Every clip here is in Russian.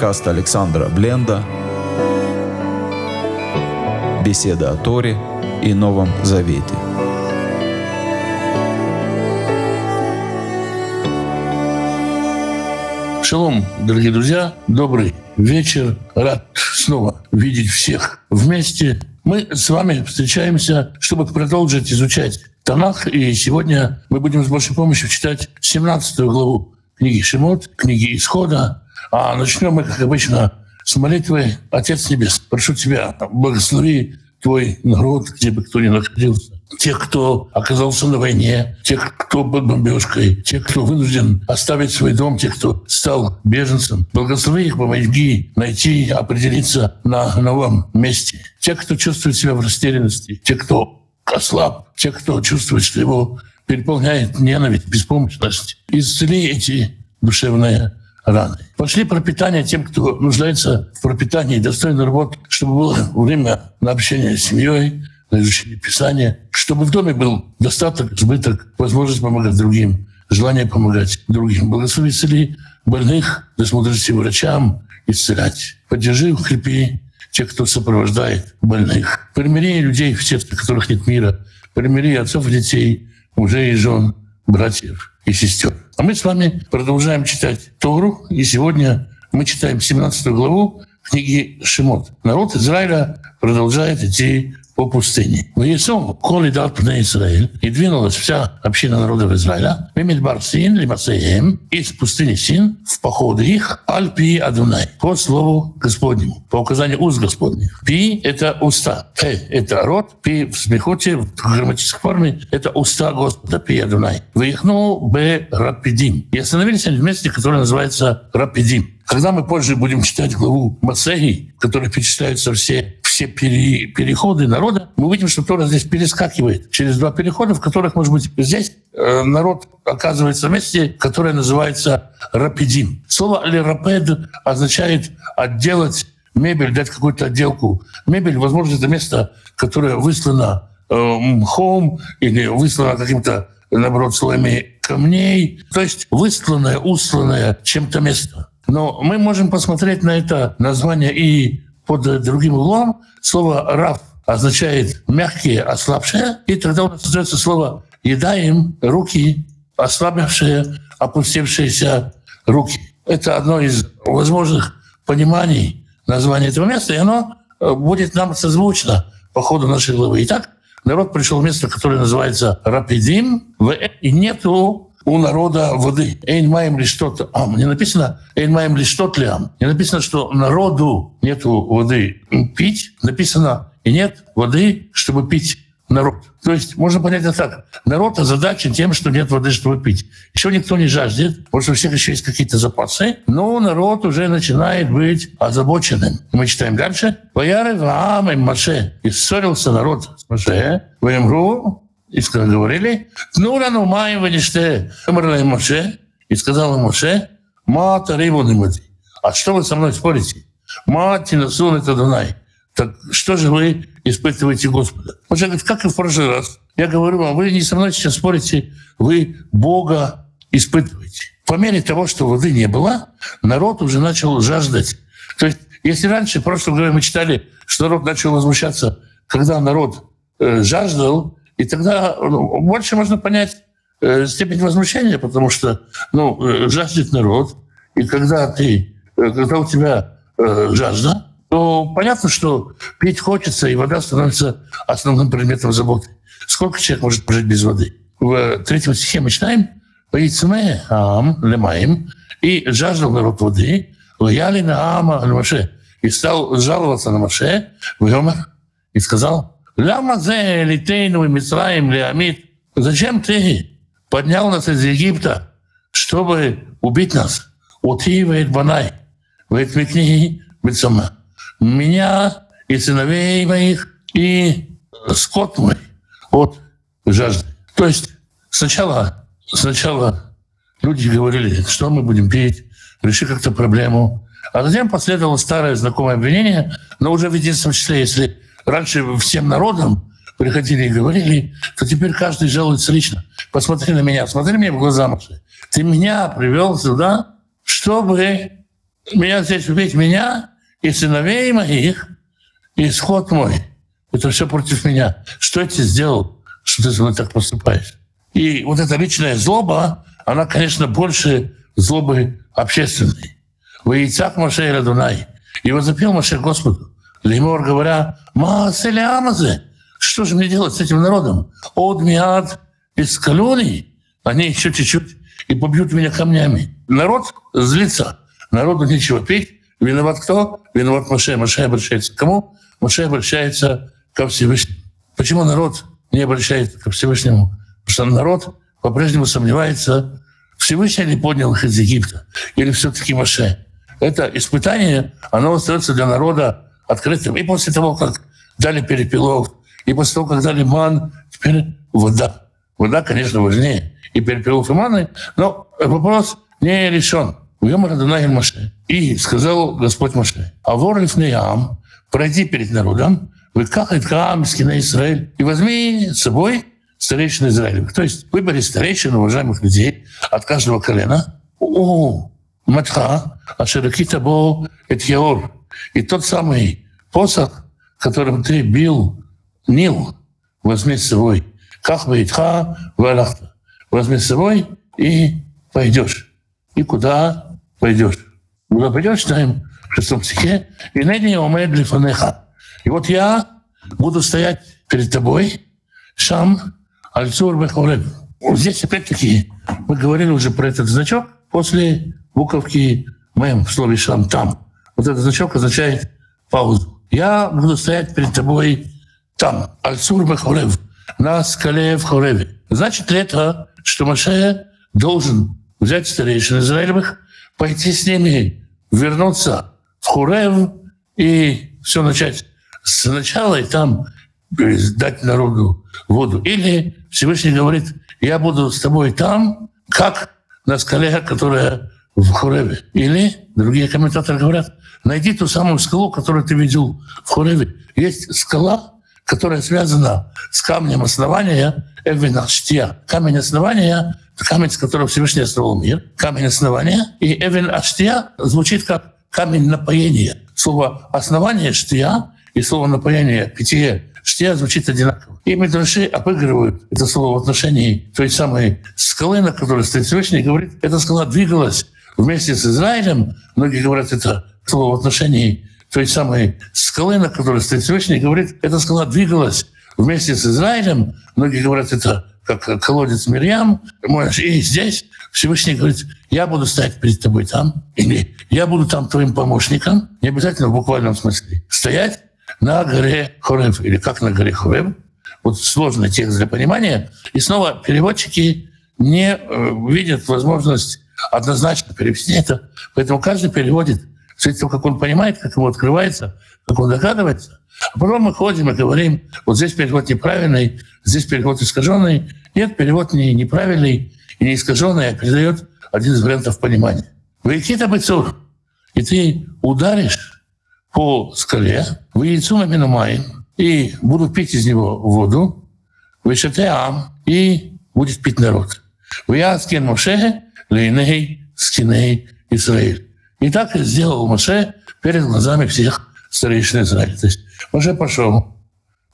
Подкаст Александра Бленда. Беседа о Торе и Новом Завете. Шалом, дорогие друзья, добрый вечер. Рад снова видеть всех вместе. Мы с вами встречаемся, чтобы продолжить изучать Танах. И сегодня мы будем с большей помощью читать 17 главу книги Шимот, книги Исхода. А начнем мы, как обычно, с молитвы «Отец Небес, прошу Тебя, благослови Твой народ, где бы кто ни находился, тех, кто оказался на войне, тех, кто под бомбежкой, тех, кто вынужден оставить свой дом, тех, кто стал беженцем. Благослови их, помоги найти, определиться на новом месте. Тех, кто чувствует себя в растерянности, тех, кто ослаб, тех, кто чувствует, что его переполняет ненависть, беспомощность. Исцели эти душевные раны. Пошли пропитание тем, кто нуждается в пропитании, достойной работы, чтобы было время на общение с семьей, на изучение Писания, чтобы в доме был достаток, избыток, возможность помогать другим, желание помогать другим. Благослови исцели больных, мудрости врачам исцелять. Поддержи, укрепи тех, кто сопровождает больных. Примири людей в сердце, которых нет мира. Примири отцов и детей, мужей и жен, братьев и сестер. А мы с вами продолжаем читать Тору, и сегодня мы читаем 17 главу книги Шимот. Народ Израиля продолжает идти по пустыне. Весом коли дал пне Израиль, и двинулась вся община народов Израиля, Мемельбар Син, Лимасеем, из пустыни Син, в походы их, Альпи Адунай, по слову Господнему, по указанию уст Господних. Пи — это уста, Э — это рот, Пи в смехоте, в грамматической форме — это уста Господа, Пи Адунай. Выехнул Б Рапидим. И остановились они в месте, которое называется Рапидим. Когда мы позже будем читать главу Масеги, в которой перечисляются все все пере, переходы народа, мы увидим, что Тора здесь перескакивает через два перехода, в которых, может быть, здесь э, народ оказывается в месте, которое называется рапидим. Слово «лерапед» означает «отделать мебель», дать какую-то отделку. Мебель, возможно, это место, которое выслано э, мхом или выслано каким-то, наоборот, слоями камней. То есть высланное, усланное чем-то место. Но мы можем посмотреть на это название и под другим углом. Слово «рав» означает «мягкие, ослабшие», и тогда у нас остается слово «едаем», «руки», ослабевшие, опустившиеся руки. Это одно из возможных пониманий названия этого места, и оно э, будет нам созвучно по ходу нашей главы. Итак, народ пришел в место, которое называется Рапидим, и нету у народа воды. Эйн маем ли что-то ам. Не написано эйн маем ли что-то лям. Не написано, что народу нету воды пить. Написано и нет воды, чтобы пить народ. То есть можно понять это так. Народ озадачен тем, что нет воды, чтобы пить. Еще никто не жаждет, потому что у всех еще есть какие-то запасы, но народ уже начинает быть озабоченным. Мы читаем дальше. «Ваяры Ваам Маше». И ссорился народ с Маше. «Ваемру и говорили, ну рану маем вынеште, умерла Моше, и сказал Моше, мата рыбу не. А что вы со мной спорите? Мати насун это Дунай. Так что же вы испытываете Господа? Моше говорит, как и в прошлый раз. Я говорю вам, вы не со мной сейчас спорите, вы Бога испытываете. По мере того, что воды не было, народ уже начал жаждать. То есть, если раньше, в прошлом году мы читали, что народ начал возмущаться, когда народ э, жаждал, и тогда ну, больше можно понять э, степень возмущения, потому что ну, э, жаждет народ, и когда ты, э, когда у тебя жажда, то понятно, что пить хочется, и вода становится основным предметом заботы. Сколько человек может прожить без воды? В третьем стихе мы читаем «Поицме ам лемаем» и жаждал народ воды, «Лояли на ама Маше» и стал жаловаться на Маше, и сказал Лама зе и Мицраим леамид. Зачем ты поднял нас из Египта, чтобы убить нас? Ути вейт банай, микни бецама. Меня и сыновей моих, и скот мой от жажды. То есть сначала, сначала люди говорили, что мы будем пить, реши как-то проблему. А затем последовало старое знакомое обвинение, но уже в единственном числе, если раньше всем народам приходили и говорили, то теперь каждый жалуется лично. Посмотри на меня, смотри мне в глаза, Маша. Ты меня привел сюда, чтобы меня здесь убить меня и сыновей моих, и исход мой. Это все против меня. Что я тебе сделал, что ты со мной так поступаешь? И вот эта личная злоба, она, конечно, больше злобы общественной. Воицак Маше Радунай. И возопил Маше Господу. Леймор говоря, Мааселе Амазе, что же мне делать с этим народом? Одмиад из колоний, они еще чуть-чуть и побьют меня камнями. Народ злится, народу нечего петь. Виноват кто? Виноват Маше. Маше обращается к кому? Маше обращается ко Всевышнему. Почему народ не обращается ко Всевышнему? Потому что народ по-прежнему сомневается, Всевышний ли поднял их из Египта, или все-таки Маше. Это испытание, оно остается для народа открытым. И после того, как дали перепелов, и после того, как дали ман, теперь вода. Вода, конечно, важнее. И перепелов и маны, но вопрос не решен. Уем Радунай Маше. И сказал Господь Маше, а вор ам, пройди перед народом, вы как Каам, Скина Израиль, и возьми с собой старейшин Израилевых. То есть выбери старейшин, уважаемых людей от каждого колена. О, Матха, Ашеракита Бо, Этьяор. И тот самый посох, которым ты бил Нил, возьми с собой. Как Вейтха, Валахта. Возьми с собой и пойдешь. И куда пойдешь? Куда пойдешь, читаем в шестом стихе. И ныне умеет лифанеха. И вот я буду стоять перед тобой, Шам, Альцур Бехолеб. Здесь опять-таки мы говорили уже про этот значок после буковки моем в слове «шам» там. Вот этот значок означает паузу. Я буду стоять перед тобой там, Альцур Бехолеб, на скале в Хореве. Значит ли это, что Маше должен взять старейшин Израилевых, пойти с ними, вернуться в Хорев и все начать сначала и там дать народу воду. Или Всевышний говорит, я буду с тобой там, как на скале, которая в Хореве. Или другие комментаторы говорят, найди ту самую скалу, которую ты видел в Хореве. Есть скала, которая связана с камнем основания Эвен Камень основания — камень, с которого Всевышний основал мир. Камень основания. И Эвен Аштия звучит как камень напоения. Слово «основание» — штия, и слово «напоение» — питье штия звучит одинаково. И Медраши обыгрывают это слово в отношении той самой скалы, на которой стоит Всевышний, и говорит, эта скала двигалась вместе с Израилем. Многие говорят, это слово в отношении той самой скалы, на которой стоит Всевышний, говорит, эта скала двигалась вместе с Израилем. Многие говорят, это как колодец Мирьям. И здесь Всевышний говорит, я буду стоять перед тобой там, или я буду там твоим помощником, не обязательно в буквальном смысле, стоять на горе Хорев, или как на горе Хорев. Вот сложный текст для понимания. И снова переводчики не э, видят возможность однозначно перевести это. Поэтому каждый переводит с того, как он понимает, как ему открывается, как он догадывается. А потом мы ходим и говорим, вот здесь перевод неправильный, здесь перевод искаженный. Нет, перевод не неправильный и не искаженный, а передает один из вариантов понимания. Вейкита быцур. И ты ударишь по скале, в яйцу на минумай, и будут пить из него воду, ам, и будет пить народ. Вяскин Моше, лейней, скиней, Израиль. И так сделал Моше перед глазами всех старейшин Израиля. То есть Моше пошел,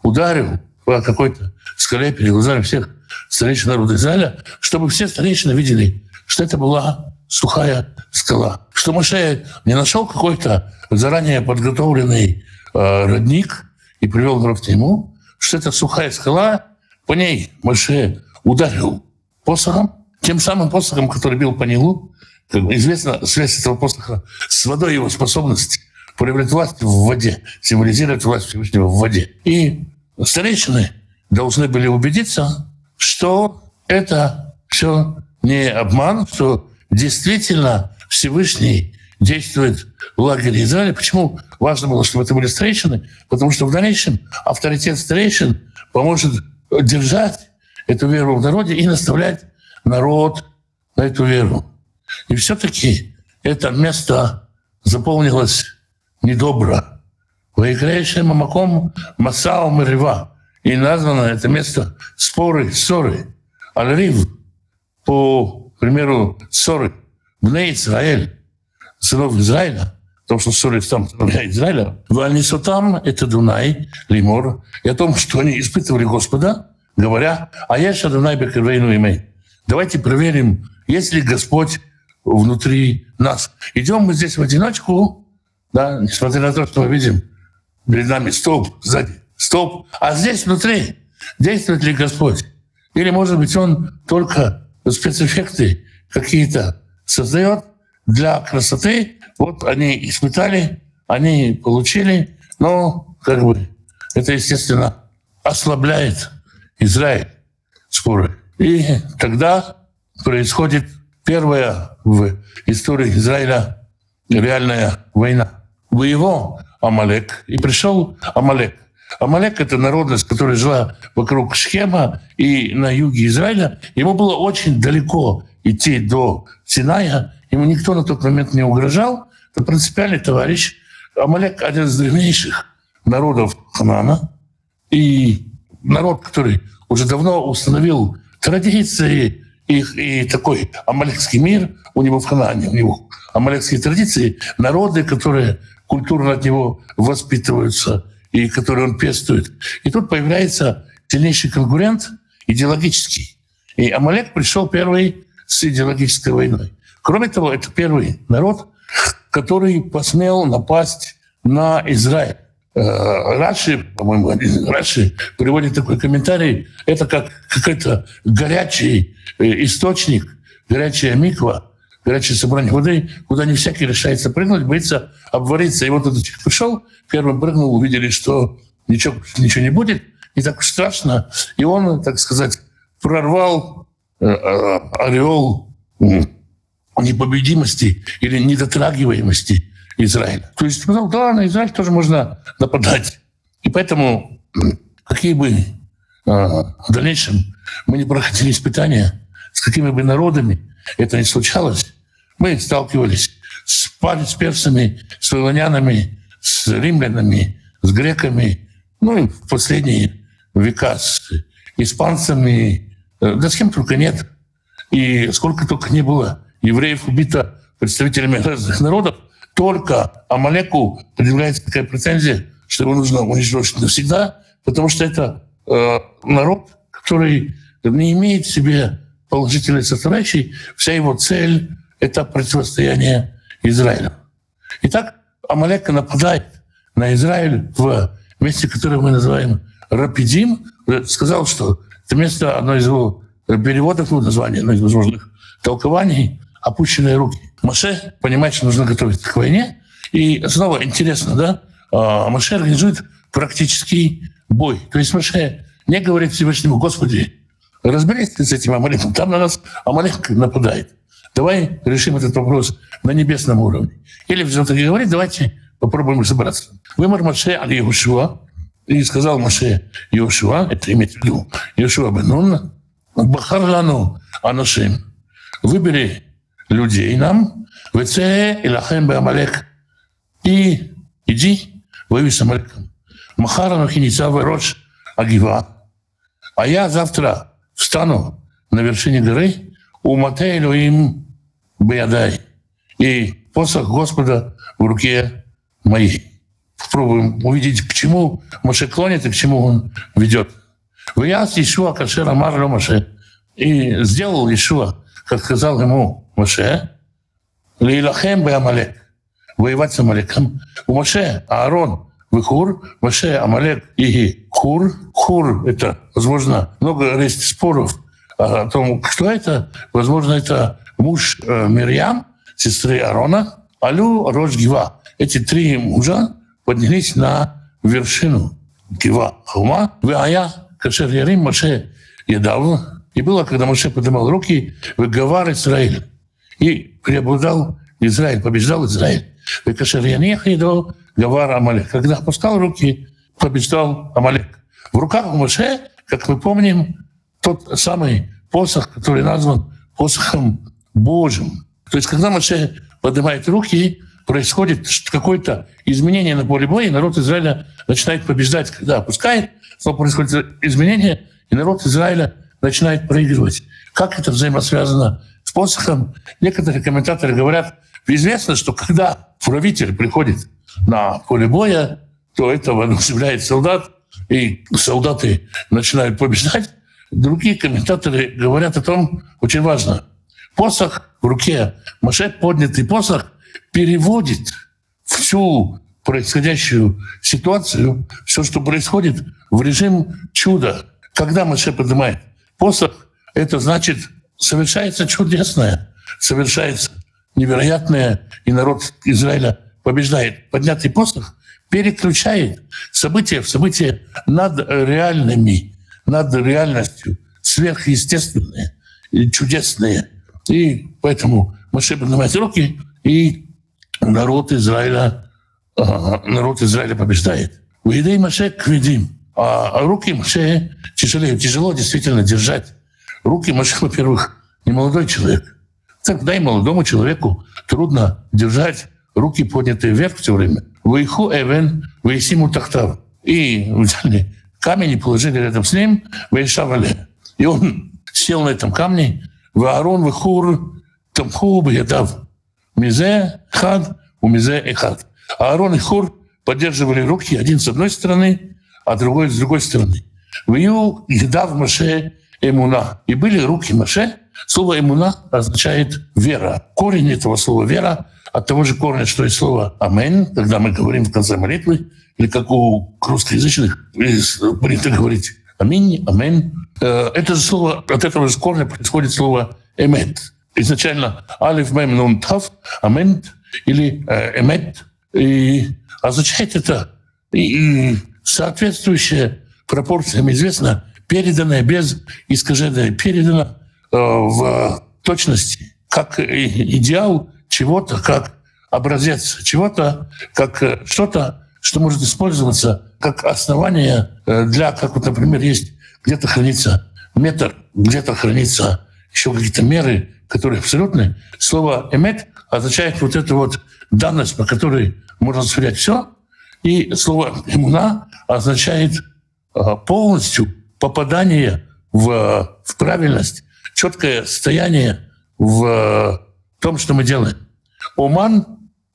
ударил по какой-то скале перед глазами всех старейшин народа Израиля, чтобы все старейшины видели, что это была сухая скала. Что Моше не нашел какой-то заранее подготовленный э, родник и привел народ к нему, что это сухая скала, по ней Моше ударил посохом, тем самым посохом, который бил по Нилу, как известно, связь этого посоха с водой, его способность проявлять власть в воде, символизирует власть Всевышнего в воде. И старейшины должны были убедиться, что это все не обман, что действительно Всевышний действует в лагере Израиля. Почему важно было, чтобы это были старейшины? Потому что в дальнейшем авторитет старейшин поможет держать эту веру в народе и наставлять народ на эту веру. И все-таки это место заполнилось недобро. Воикрейшим Мамаком Масао Мирива. И названо это место споры, ссоры. Аль-Рив, по примеру, ссоры. Бне Израиль, сынов Израиля, потому что ссорится там для Израиля. Вальнисотам — это Дунай, Лимор, и о том, что они испытывали Господа, говоря, а я сейчас Дунай Бекервейну имей. Давайте проверим, есть ли Господь внутри нас. Идем мы здесь в одиночку, да, несмотря на то, что мы видим перед нами столб сзади, столб, а здесь внутри действует ли Господь? Или, может быть, Он только спецэффекты какие-то создает для красоты. Вот они испытали, они получили, но как бы это, естественно, ослабляет Израиль скоро. И тогда происходит первая в истории Израиля реальная война. В его Амалек, и пришел Амалек. Амалек — это народность, которая жила вокруг Шхема и на юге Израиля. Ему было очень далеко идти до Синая. Ему никто на тот момент не угрожал. Это принципиальный товарищ. Амалек — один из древнейших народов Ханана. И народ, который уже давно установил традиции и, и такой амалекский мир у него в Ханане, у него амалекские традиции, народы, которые культурно от него воспитываются и которые он пестует. И тут появляется сильнейший конкурент идеологический. И Амалек пришел первый с идеологической войной. Кроме того, это первый народ, который посмел напасть на Израиль. Э, Раши, по-моему, Раши приводит такой комментарий, это как какой-то горячий э, источник, горячая миква, горячее собрание воды, куда не всякий решается прыгнуть, боится обвариться. И вот этот человек пришел, первым прыгнул, увидели, что ничего, ничего не будет, не так страшно. И он, так сказать, прорвал э, ореол непобедимости или недотрагиваемости Израиля. То есть сказал, да, на Израиль тоже можно нападать. И поэтому, какие бы э, в дальнейшем мы не проходили испытания, с какими бы народами это не случалось, мы сталкивались с, с персами, с вавилонянами, с римлянами, с греками, ну и в последние века с испанцами, э, да с кем только нет. И сколько только не было евреев убито представителями разных народов, только Амалеку предъявляется такая претензия, что его нужно уничтожить навсегда, потому что это э, народ, который не имеет в себе положительной составляющей. Вся его цель — это противостояние Израилю. Итак, Амалек нападает на Израиль в месте, которое мы называем Рапидим. Сказал, что это место, одно из его переводов, ну, название, одно из возможных толкований, опущенные руки. Маше понимает, что нужно готовиться к войне. И снова интересно, да, а, Маше организует практический бой. То есть Маше не говорит Всевышнему, Господи, разберись с этим Амалеком, там на нас Амалек нападает. Давай решим этот вопрос на небесном уровне. Или все-таки говорит, давайте попробуем разобраться. Вымор Маше аль Иошуа, и сказал Маше Иошуа, это имеется в виду Иошуа бен Бахар лану анашим, выбери людей нам, вце илахем Амалек, и иди воюй с Амалеком. Махара нахиница рош агива. А я завтра встану на вершине горы, у Матейлю им Баядай, и посох Господа в руке моей. Попробуем увидеть, к чему Моше клонит и к чему он ведет. Вяз Ишуа Кашера Марло Моше. И сделал Ишуа, как сказал ему Моше, Лейлахем Беамалек, воевать с Амалеком. У Моше Аарон Выхур, Моше Амалек и Хур. Хур — это, возможно, много есть споров о том, кто это. Возможно, это муж Мирьям, сестры Арона, Алю Рош Гива. Эти три мужа поднялись на вершину Гива холма. Вая Кашер Ярим Моше Едал. И было, когда Моше поднимал руки, выговар Израиль. И преобладал Израиль, побеждал Израиль. Кашер Янех Едал, Гавар Амалек. Когда опускал руки, побеждал Амалек. В руках у Моше, как мы помним, тот самый посох, который назван посохом Божьим. То есть, когда Моше поднимает руки, происходит какое-то изменение на поле боя, и народ Израиля начинает побеждать. Когда опускает, то происходит изменение, и народ Израиля начинает проигрывать. Как это взаимосвязано посохом? Некоторые комментаторы говорят, Известно, что когда правитель приходит на поле боя, то это воодушевляет солдат, и солдаты начинают побеждать. Другие комментаторы говорят о том, очень важно, посох в руке, Маше поднятый посох переводит всю происходящую ситуацию, все, что происходит, в режим чуда. Когда Маше поднимает посох, это значит, совершается чудесное, совершается невероятное, и народ Израиля побеждает. Поднятый посох переключает события в события над реальными, над реальностью, сверхъестественные, чудесные. И поэтому Маше поднимает руки, и народ Израиля, народ Израиля побеждает. Увидей Маше кведим. А руки Маше тяжелее. Тяжело действительно держать. Руки Маше, во-первых, не молодой человек. Тогда и молодому человеку трудно держать руки поднятые вверх все время. Вейху эвен, вейсиму тахтав. И взяли камень и положили рядом с ним, вейшавали. И он сел на этом камне, Ваарон вихур тамху бьядав. Мизе хад, у мизе и хад. Аарон и Хур поддерживали руки один с одной стороны, а другой с другой стороны. Вию в Маше эмуна. И были руки Маше. Слово эмуна означает вера. Корень этого слова вера от того же корня, что и слово амен, когда мы говорим в конце молитвы, или как у русскоязычных принято говорить аминь, амен. Э, это же слово, от этого же корня происходит слово эмет. Изначально алиф, мем, нун, тав, амент или э, эмет. И означает это и соответствующая пропорциям известно, переданное без искажения, передано э, в точности, как идеал чего-то, как образец чего-то, как э, что-то, что может использоваться как основание э, для, как вот, например, есть где-то хранится метр, где-то хранится еще какие-то меры, которые абсолютны. Слово «эмет» означает вот эту вот данность, по которой можно сверять все, и слово «иммуна» означает а, полностью попадание в, в правильность, четкое стояние в том, что мы делаем. Оман,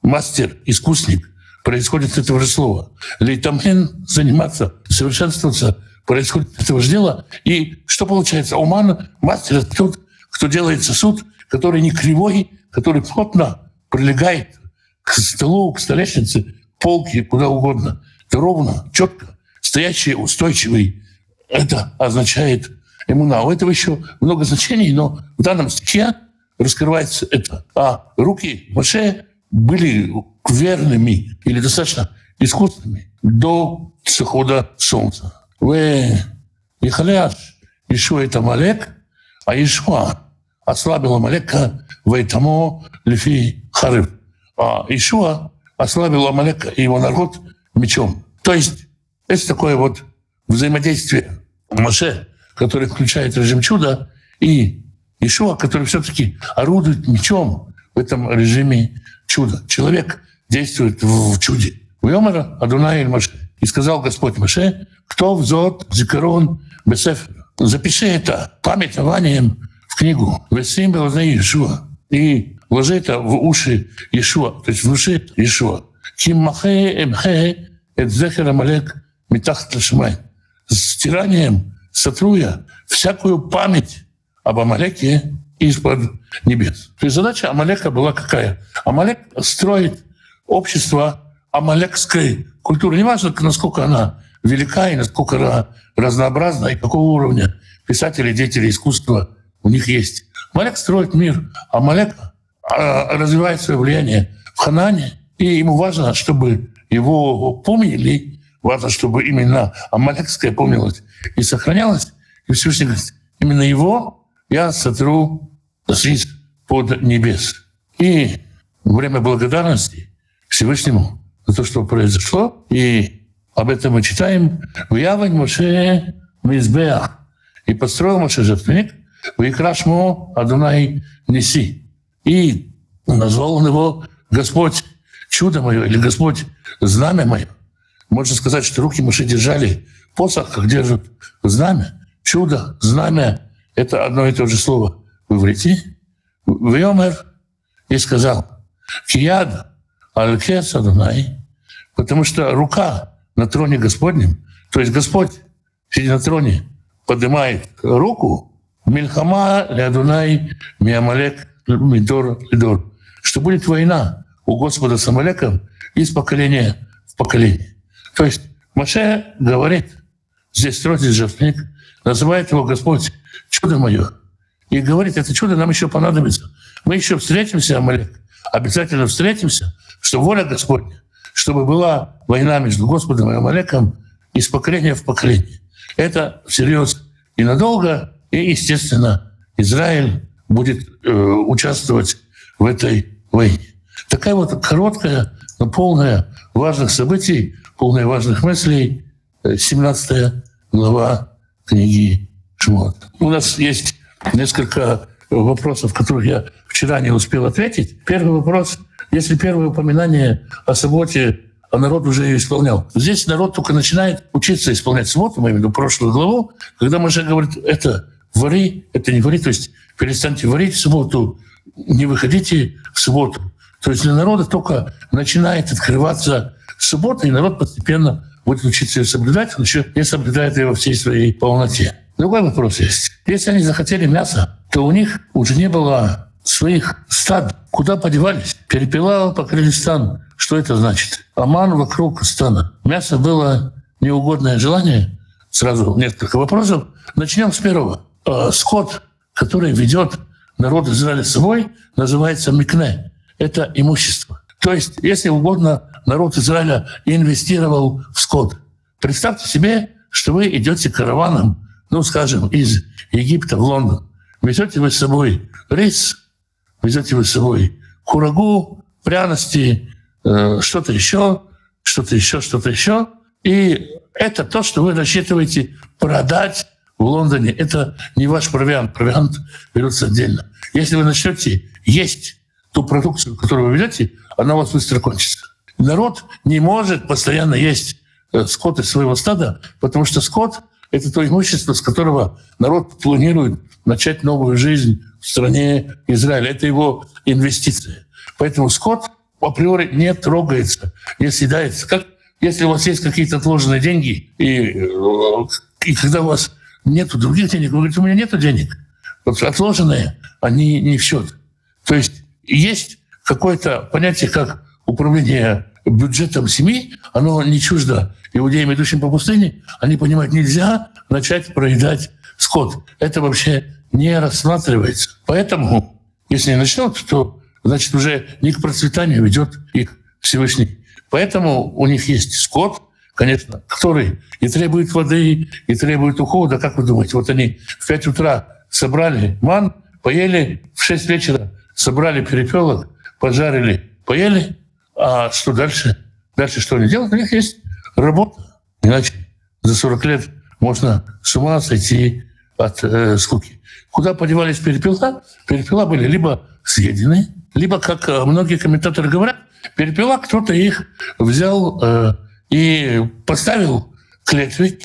мастер, искусник, происходит этого же слова. Лейтамен – заниматься, совершенствоваться, происходит этого же дела. И что получается? Оман, мастер – тот, кто делает сосуд, который не кривой, который плотно прилегает к столу, к столешнице, полки, куда угодно. Это ровно, четко, стоящий, устойчивый. Это означает иммуна. У этого еще много значений, но в данном стихе раскрывается это. А руки Моше были верными или достаточно искусственными до захода солнца. Вы Ихаляш, Ишуа это Малек, а Ишуа ослабил Амалека, Вайтамо, Лифи, Хариф. А Ишуа ослабил Амалека и его народ мечом. То есть это такое вот взаимодействие Маше, который включает режим чуда, и Ишуа, который все-таки орудует мечом в этом режиме чуда. Человек действует в чуде. Вьомера Адунай Маше. И сказал Господь Маше, кто взот зикарон бесефер. Запиши это памятованием в книгу. Весим Ишуа. И вложи это в уши Ишуа, то есть в уши Ишуа. Киммахе эмхе эт зехер амалек митахт лашмай. Стиранием сотру я всякую память об Амалеке из-под небес. То есть задача Амалека была какая? Амалек строит общество амалекской культуры. Неважно, насколько она велика и насколько она разнообразна, и какого уровня писатели, деятели искусства у них есть. Амалек строит мир. Амалек а, развивает свое влияние в Ханане, и ему важно, чтобы его помнили, важно, чтобы именно Амалекская помнилась и сохранялась. И Всевышний говорит, именно его я сотру жизнь под небес. И время благодарности Всевышнему за то, что произошло, и об этом мы читаем в Явань Моше Мизбеах. И построил Моше жертвенник, в Икрашмо Адунай Неси. И назвал он его Господь чудо мое или Господь знамя мое. Можно сказать, что руки Моше держали посох, как держат знамя. Чудо, знамя — это одно и то же слово в иврите. Вьомер и сказал, Кияд, Алькес Адонай, потому что рука на троне Господнем, то есть Господь, сидя на троне, поднимает руку, Мельхама Лядунай Миамалек Мидор Лидор, что будет война у Господа с Амалеком из поколения в поколение. То есть Маше говорит, здесь строится жертвник, называет его Господь чудо мое. И говорит, это чудо нам еще понадобится. Мы еще встретимся, Амалек, обязательно встретимся, что воля Господня, чтобы была война между Господом и Амалеком из поколения в поколение. Это всерьез и надолго, и, естественно, Израиль будет э, участвовать в этой войне. Такая вот короткая, но полная важных событий, полная важных мыслей, 17 э, глава книги Шмот. У нас есть несколько вопросов, которых я вчера не успел ответить. Первый вопрос. Если первое упоминание о субботе, а народ уже ее исполнял. Здесь народ только начинает учиться исполнять субботу, мы имеем в виду прошлую главу, когда же говорит, это вари, это не вари, то есть перестаньте варить в субботу, не выходите в субботу. То есть для народа только начинает открываться суббота, и народ постепенно будет учиться ее соблюдать, он еще не соблюдает ее во всей своей полноте. Другой вопрос есть. Если они захотели мяса, то у них уже не было своих стад. Куда подевались? Перепелал покрыли стан. Что это значит? Аман вокруг стана. Мясо было неугодное желание. Сразу несколько вопросов. Начнем с первого. А, скот, который ведет народ Израиля с собой, называется микне. Это имущество. То есть, если угодно, народ Израиля инвестировал в скот. Представьте себе, что вы идете караваном, ну, скажем, из Египта в Лондон. Везете вы с собой рис, везете вы с собой курагу, пряности, э, что-то еще, что-то еще, что-то еще. И это то, что вы рассчитываете продать в Лондоне. Это не ваш провиант. Провиант берется отдельно. Если вы начнете есть ту продукцию, которую вы ведете, она у вас быстро кончится. Народ не может постоянно есть э, скот из своего стада, потому что скот — это то имущество, с которого народ планирует начать новую жизнь в стране Израиля. Это его инвестиция. Поэтому скот априори не трогается, не съедается. Как если у вас есть какие-то отложенные деньги, и, э, и когда у вас нет других денег, вы говорите, у меня нет денег. Вот отложенные, они не в счет. То есть есть какое-то понятие, как управление бюджетом семьи, оно не чуждо иудеям, идущим по пустыне. Они понимают, нельзя начать проедать скот. Это вообще не рассматривается. Поэтому, если начнут, то значит уже не к процветанию ведет их Всевышний. Поэтому у них есть скот, конечно, который и требует воды, и требует ухода. Как вы думаете, вот они в 5 утра собрали ман, поели, в 6 вечера собрали перепелок, пожарили, поели, а что дальше? Дальше что они делают? У них есть работа. Иначе за 40 лет можно с ума сойти от э, скуки. Куда подевались перепела? Перепела были либо съедены, либо, как э, многие комментаторы говорят, перепела кто-то их взял э, и поставил клетвы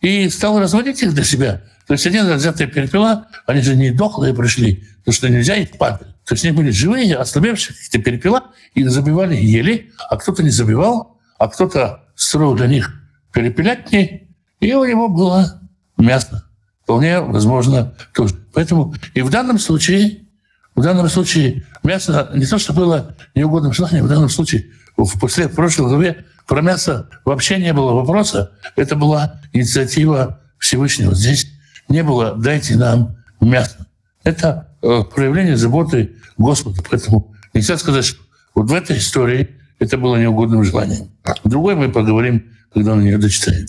и стал разводить их для себя. То есть один взятая перепела, они же не дохлые пришли, потому что нельзя их падать. То есть они были живые, ослабевшие какие-то перепела, их забивали, ели, а кто-то не забивал, а кто-то строил для них перепелятни, и у него было мясо. Вполне возможно тоже. Поэтому и в данном случае, в данном случае мясо не то, что было неугодным желанием, в данном случае в после в прошлой главе про мясо вообще не было вопроса. Это была инициатива Всевышнего. Здесь не было «дайте нам мясо». Это проявление заботы Господа. Поэтому нельзя сказать, что вот в этой истории это было неугодным желанием. Другой мы поговорим, когда мы ее дочитаем.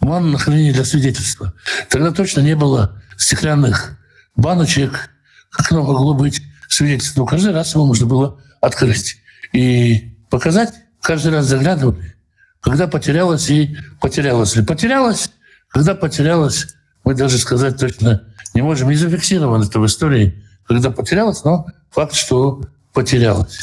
Ман на хранение для свидетельства. Тогда точно не было стеклянных баночек, как оно могло быть свидетельство. Но каждый раз его можно было открыть и показать. Каждый раз заглядывали, когда потерялось и потерялось. Или потерялось, когда потерялось, мы даже сказать точно не можем. Не зафиксировано это в истории, когда потерялось, но факт, что потерялось.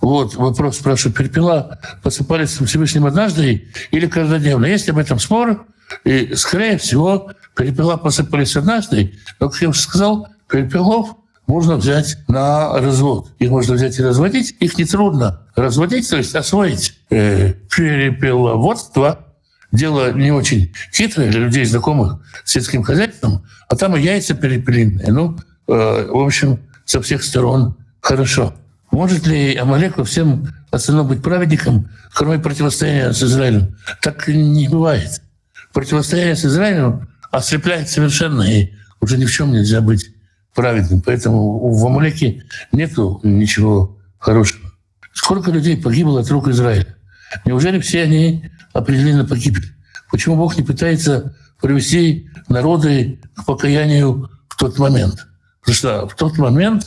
Вот вопрос спрашивает, перепела посыпались Всевышним однажды или каждодневно? Есть об этом спор, и, скорее всего, перепела посыпались однажды, но, как я уже сказал, перепелов можно взять на развод. Их можно взять и разводить. Их нетрудно разводить, то есть освоить э, перепеловодство. Дело не очень хитрое для людей, знакомых с сельским хозяйством. А там и яйца перепелиные. Ну, э, в общем, со всех сторон хорошо. Может ли Амалек во всем остальном быть праведником, кроме противостояния с Израилем? Так не бывает. Противостояние с Израилем ослепляет совершенно, и уже ни в чем нельзя быть праведным. Поэтому в Амалеке нету ничего хорошего. Сколько людей погибло от рук Израиля? Неужели все они определенно погибли? Почему Бог не пытается привести народы к покаянию в тот момент? Потому что в тот момент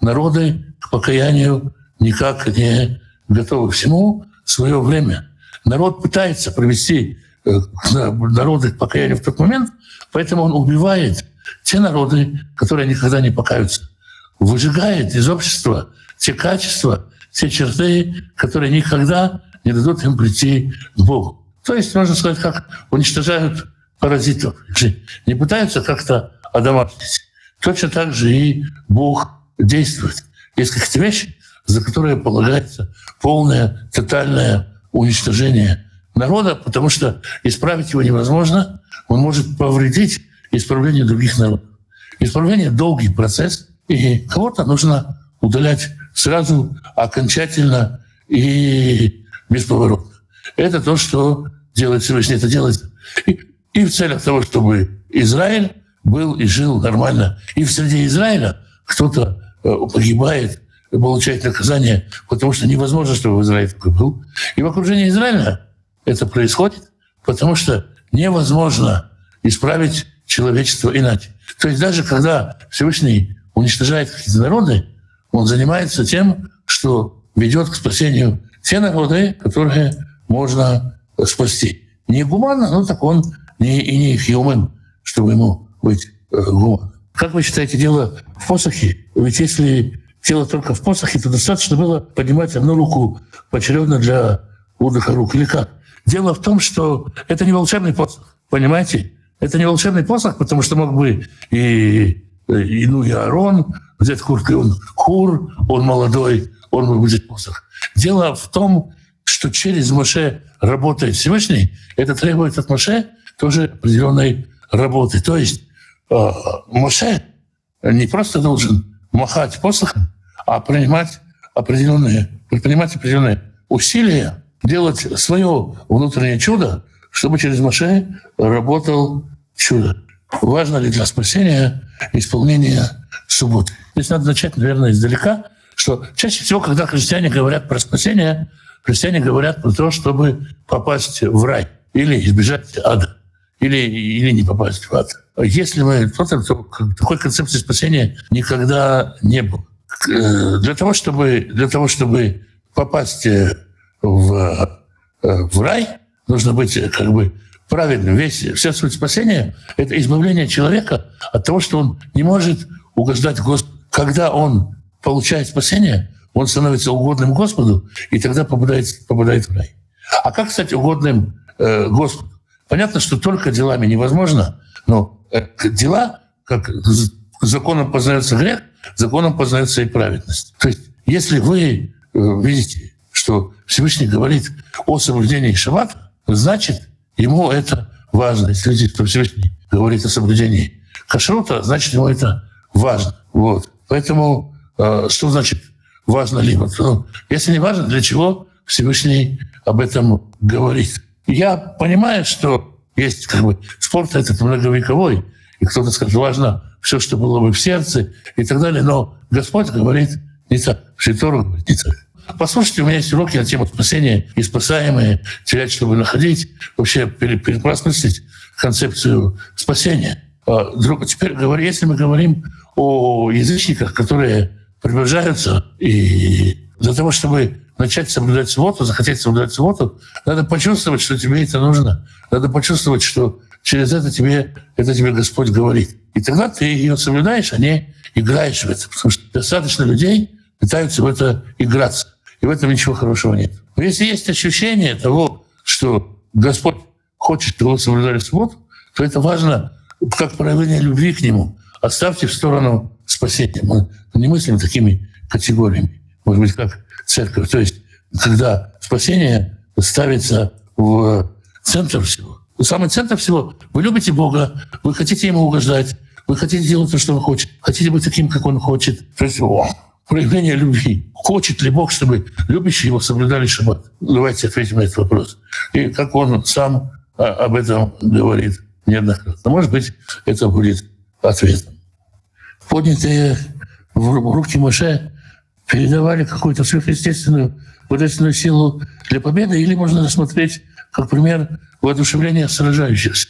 народы к покаянию никак не готовы всему свое время. Народ пытается провести э, народы к покаянию в тот момент, поэтому он убивает те народы, которые никогда не покаются. Выжигает из общества те качества, те черты, которые никогда не дадут им прийти к Богу. То есть, можно сказать, как уничтожают паразитов. Не пытаются как-то одомашнить. Точно так же и Бог действует. Есть какие-то вещи, за которые полагается полное, тотальное уничтожение народа, потому что исправить его невозможно. Он может повредить исправление других народов. Исправление – долгий процесс, и кого-то нужно удалять сразу, окончательно и бесповоротно. Это то, что делает Всевышний. Это делает и, и в целях того, чтобы Израиль был и жил нормально. И в среде Израиля кто-то э, погибает, получает наказание, потому что невозможно, чтобы в Израиле такой был. И в окружении Израиля это происходит, потому что невозможно исправить человечество иначе. То есть даже когда Всевышний уничтожает какие-то народы, он занимается тем, что ведет к спасению те народы, которые можно спасти. Не гуманно, но так он не, и не human, чтобы ему быть э, гуманным. Как вы считаете, дело в посохе? Ведь если дело только в посохе, то достаточно было поднимать одну руку поочередно для отдыха рук. Или как? Дело в том, что это не волшебный посох, понимаете? Это не волшебный посох, потому что мог бы и, и ну, и Аарон взять куртку, он хур, он молодой, он взять посох. Дело в том, что через Моше работает Всевышний, это требует от Моше тоже определенной работы. То есть э, Моше не просто должен махать посохом, а принимать определенные, предпринимать определенные усилия, делать свое внутреннее чудо, чтобы через Моше работал чудо. Важно ли для спасения исполнение субботы? Здесь надо начать, наверное, издалека, что чаще всего, когда христиане говорят про спасение, христиане говорят про то, чтобы попасть в рай или избежать ада, или, или не попасть в ад. Если мы... То, такой концепции спасения никогда не было. Э, для того, чтобы, для того, чтобы попасть э, в, э, в рай, нужно быть как бы правильным. Весь, вся суть спасения – это избавление человека от того, что он не может угождать Господу. Когда он получает спасение, он становится угодным Господу, и тогда попадает, попадает в рай. А как стать угодным э, Господу? Понятно, что только делами невозможно, но э, дела, как законом познается грех, законом познается и праведность. То есть, если вы э, видите, что Всевышний говорит о соблюдении шаббата, значит, ему это важно. Если видите, что Всевышний говорит о соблюдении кашрута, значит, ему это важно. Вот. Поэтому что значит важно либо? Ну, если не важно, для чего Всевышний об этом говорит? Я понимаю, что есть как бы спорт этот многовековой, и кто-то скажет, важно все, что было бы в сердце и так далее. Но Господь говорит не так. Шитору говорит не так. Послушайте, у меня есть уроки на тему спасения и спасаемые, терять, чтобы находить, вообще переосмыслить концепцию спасения. А, теперь, если мы говорим о язычниках, которые приближаются, и для того, чтобы начать соблюдать субботу, захотеть соблюдать субботу, надо почувствовать, что тебе это нужно. Надо почувствовать, что через это тебе, это тебе Господь говорит. И тогда ты ее соблюдаешь, а не играешь в это. Потому что достаточно людей пытаются в это играться. И в этом ничего хорошего нет. Но если есть ощущение того, что Господь хочет, чтобы вы соблюдали субботу, то это важно как проявление любви к Нему. Оставьте в сторону спасения. Мы не мыслим такими категориями. Может быть, как церковь. То есть, когда спасение ставится в центр всего. Самый центр всего. Вы любите Бога, вы хотите Ему угождать, вы хотите делать то, что Он хочет, хотите быть таким, как Он хочет. То есть, о, проявление любви. Хочет ли Бог, чтобы любящие Его соблюдали шаббат? Давайте ответим на этот вопрос. И как Он сам а, об этом говорит неоднократно. Может быть, это будет ответом. Поднятые в руки Моше передавали какую-то сверхъестественную божественную силу для победы, или можно рассмотреть как пример воодушевления сражающихся.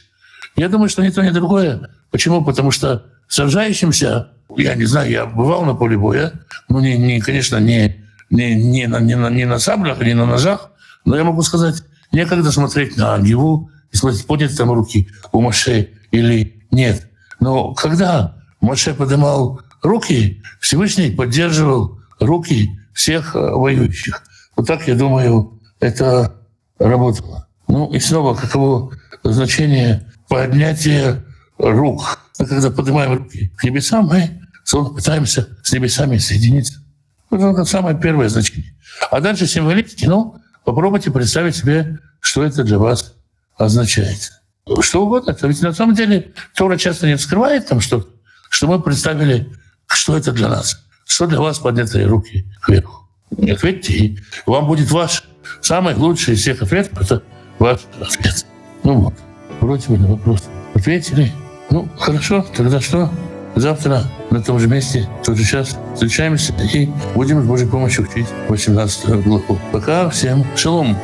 Я думаю, что ни то, ни другое. Почему? Потому что сражающимся, я не знаю, я бывал на поле боя, ну, не, не, конечно, не, не, не, на, не, на, не на саблях, не на ножах, но я могу сказать, некогда смотреть на Агиву и смотреть, подняты там руки у Моше или нет. Но когда Моше поднимал руки, Всевышний поддерживал руки всех э, воюющих. Вот так, я думаю, это работало. Ну и снова, каково значение поднятия рук. А когда поднимаем руки к небесам, мы пытаемся с небесами соединиться. Это самое первое значение. А дальше символически, ну, попробуйте представить себе, что это для вас означает. Что угодно. Это ведь на самом деле Тора часто не вскрывает там что что мы представили, что это для нас. Что для вас поднятые руки кверху. Ответьте, и вам будет ваш самый лучший из всех ответов. Это ваш ответ. Ну вот, вроде бы на вопрос ответили. Ну, хорошо, тогда что? Завтра на том же месте, в тот же час встречаемся и будем с Божьей помощью учить 18 главу. Пока всем шалом.